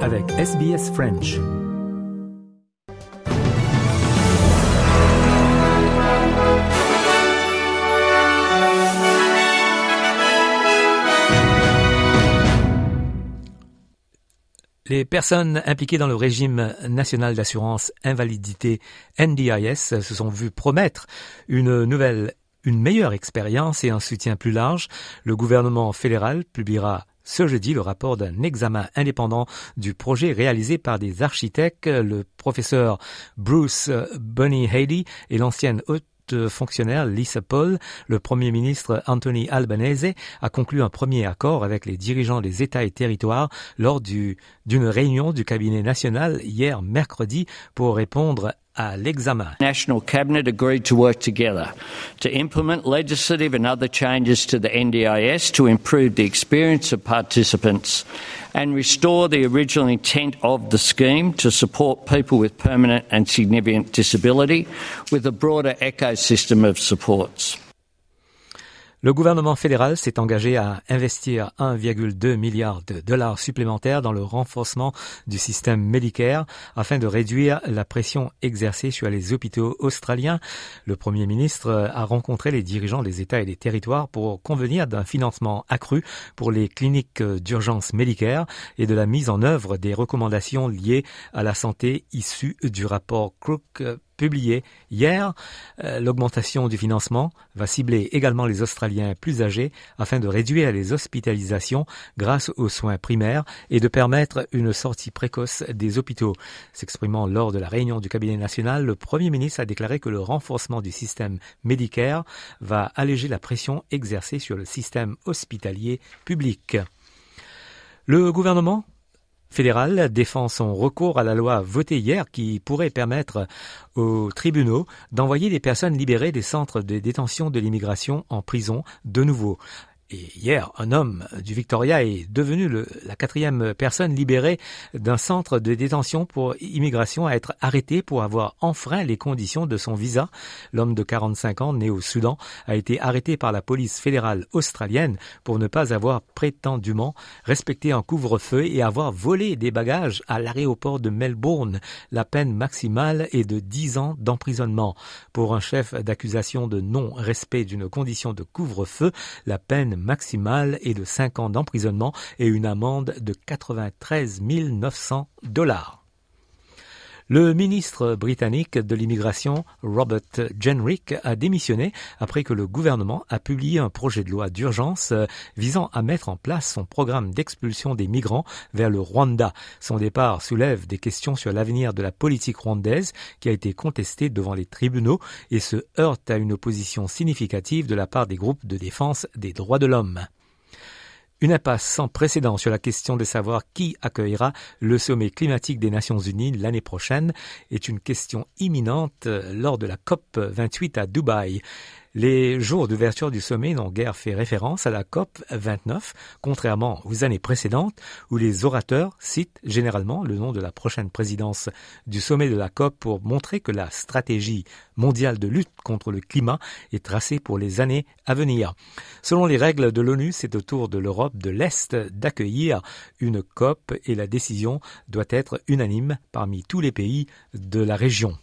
Avec SBS French. Les personnes impliquées dans le régime national d'assurance invalidité NDIS se sont vues promettre une nouvelle, une meilleure expérience et un soutien plus large. Le gouvernement fédéral publiera ce jeudi le rapport d'un examen indépendant du projet réalisé par des architectes, le professeur Bruce Bunny Haley et l'ancienne fonctionnaire Lisa Paul, le Premier ministre Anthony Albanese a conclu un premier accord avec les dirigeants des États et territoires lors d'une réunion du cabinet national hier mercredi pour répondre à l'examen. National Cabinet agreed to work together to implement legislative and other changes to the NDIS to improve the experience of participants and restore the original intent of the scheme to support people with permanent and significant disability with a broader ecosystem of supports. Le gouvernement fédéral s'est engagé à investir 1,2 milliard de dollars supplémentaires dans le renforcement du système Medicare afin de réduire la pression exercée sur les hôpitaux australiens. Le Premier ministre a rencontré les dirigeants des États et des territoires pour convenir d'un financement accru pour les cliniques d'urgence Medicare et de la mise en œuvre des recommandations liées à la santé issues du rapport Crook publié hier. Euh, l'augmentation du financement va cibler également les Australiens plus âgés afin de réduire les hospitalisations grâce aux soins primaires et de permettre une sortie précoce des hôpitaux. S'exprimant lors de la réunion du cabinet national, le Premier ministre a déclaré que le renforcement du système Medicare va alléger la pression exercée sur le système hospitalier public. Le gouvernement fédéral défend son recours à la loi votée hier qui pourrait permettre aux tribunaux d'envoyer des personnes libérées des centres de détention de l'immigration en prison de nouveau. Hier, un homme du Victoria est devenu la quatrième personne libérée d'un centre de détention pour immigration à être arrêté pour avoir enfreint les conditions de son visa. L'homme de 45 ans, né au Soudan, a été arrêté par la police fédérale australienne pour ne pas avoir prétendument respecté un couvre-feu et avoir volé des bagages à l'aéroport de Melbourne. La peine maximale est de 10 ans d'emprisonnement. Pour un chef d'accusation de non-respect d'une condition de couvre-feu, la peine maximale est de 5 ans d'emprisonnement et une amende de 93 900 dollars. Le ministre britannique de l'immigration, Robert Jenrick, a démissionné après que le gouvernement a publié un projet de loi d'urgence euh, visant à mettre en place son programme d'expulsion des migrants vers le Rwanda. Son départ soulève des questions sur l'avenir de la politique rwandaise qui a été contestée devant les tribunaux et se heurte à une opposition significative de la part des groupes de défense des droits de l'homme. Une impasse sans précédent sur la question de savoir qui accueillera le sommet climatique des Nations Unies l'année prochaine est une question imminente lors de la COP 28 à Dubaï. Les jours d'ouverture du sommet n'ont guère fait référence à la COP 29, contrairement aux années précédentes où les orateurs citent généralement le nom de la prochaine présidence du sommet de la COP pour montrer que la stratégie mondiale de lutte contre le climat est tracée pour les années à venir. Selon les règles de l'ONU, c'est au tour de l'Europe de l'Est d'accueillir une COP et la décision doit être unanime parmi tous les pays de la région.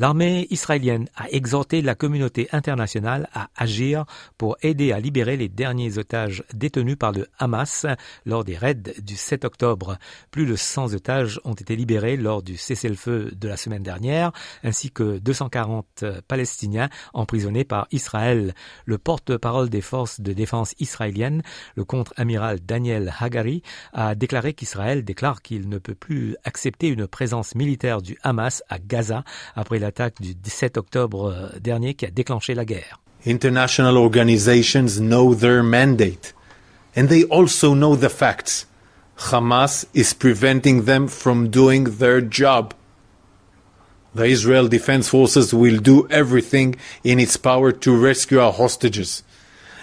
L'armée israélienne a exhorté la communauté internationale à agir pour aider à libérer les derniers otages détenus par le Hamas lors des raids du 7 octobre. Plus de 100 otages ont été libérés lors du cessez-le-feu de la semaine dernière, ainsi que 240 Palestiniens emprisonnés par Israël. Le porte-parole des forces de défense israéliennes, le contre-amiral Daniel Hagari, a déclaré qu'Israël déclare qu'il ne peut plus accepter une présence militaire du Hamas à Gaza après la l'attaque du 17 octobre euh, dernier qui a déclenché la guerre. International organizations know their mandate and they also know the facts. Hamas is preventing them from doing their job. The Israel Defense Forces will do everything in its power to rescue our hostages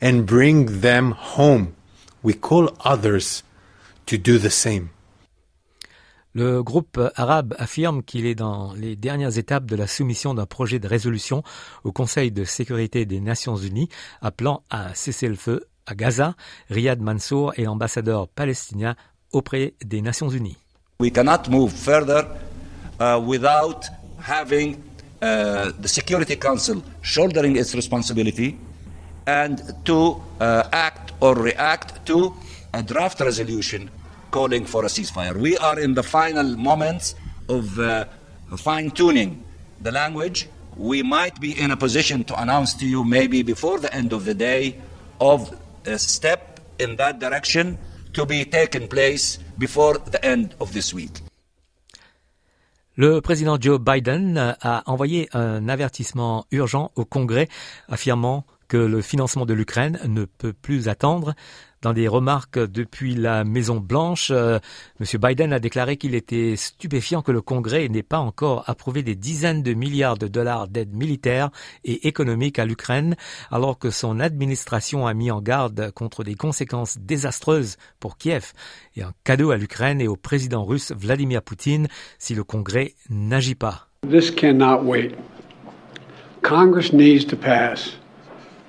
and bring them home. We call others to do the same. Le groupe arabe affirme qu'il est dans les dernières étapes de la soumission d'un projet de résolution au Conseil de sécurité des Nations Unies appelant à cesser le feu à Gaza. Riyad Mansour est l'ambassadeur palestinien auprès des Nations Unies. We cannot move further uh, without having uh, the Security Council shouldering its responsibility and to uh, act or react to a draft resolution calling for a ceasefire. We are in the final moments of uh, fine tuning the language. We might be in a position to announce to you, maybe before the end of the day, of a step in that direction to be taken place before the end of this week. Le président Joe Biden a envoyé un avertissement urgent au Congrès affirmant que le financement de l'Ukraine ne peut plus attendre. Dans des remarques depuis la Maison Blanche, euh, M. Biden a déclaré qu'il était stupéfiant que le Congrès n'ait pas encore approuvé des dizaines de milliards de dollars d'aide militaire et économique à l'Ukraine, alors que son administration a mis en garde contre des conséquences désastreuses pour Kiev et un cadeau à l'Ukraine et au président russe Vladimir Poutine si le Congrès n'agit pas. This cannot wait. Congress needs to pass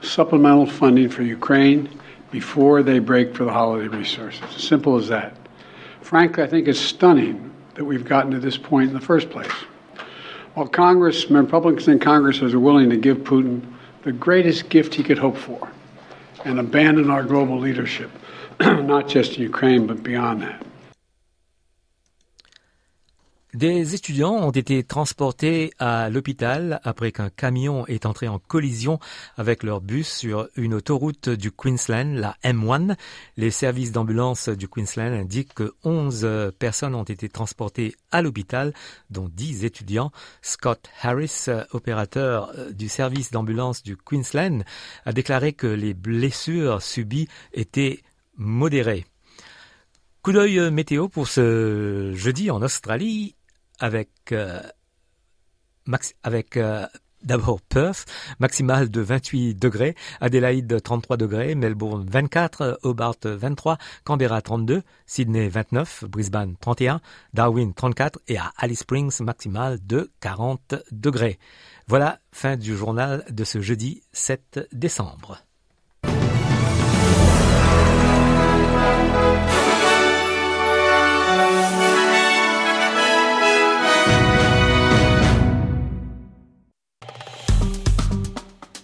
supplemental funding for Ukraine before they break for the holiday resources. Simple as that. Frankly, I think it's stunning that we've gotten to this point in the first place. While Congress, Republicans in Congress are willing to give Putin the greatest gift he could hope for and abandon our global leadership, not just in Ukraine, but beyond that. Des étudiants ont été transportés à l'hôpital après qu'un camion est entré en collision avec leur bus sur une autoroute du Queensland, la M1. Les services d'ambulance du Queensland indiquent que 11 personnes ont été transportées à l'hôpital, dont 10 étudiants. Scott Harris, opérateur du service d'ambulance du Queensland, a déclaré que les blessures subies étaient modérées. Coup d'œil météo pour ce jeudi en Australie avec, euh, euh, d'abord Perth, maximale de 28 degrés, Adélaïde 33 degrés, Melbourne 24, Hobart 23, Canberra 32, Sydney 29, Brisbane 31, Darwin 34 et à Alice Springs maximale de 40 degrés. Voilà, fin du journal de ce jeudi 7 décembre.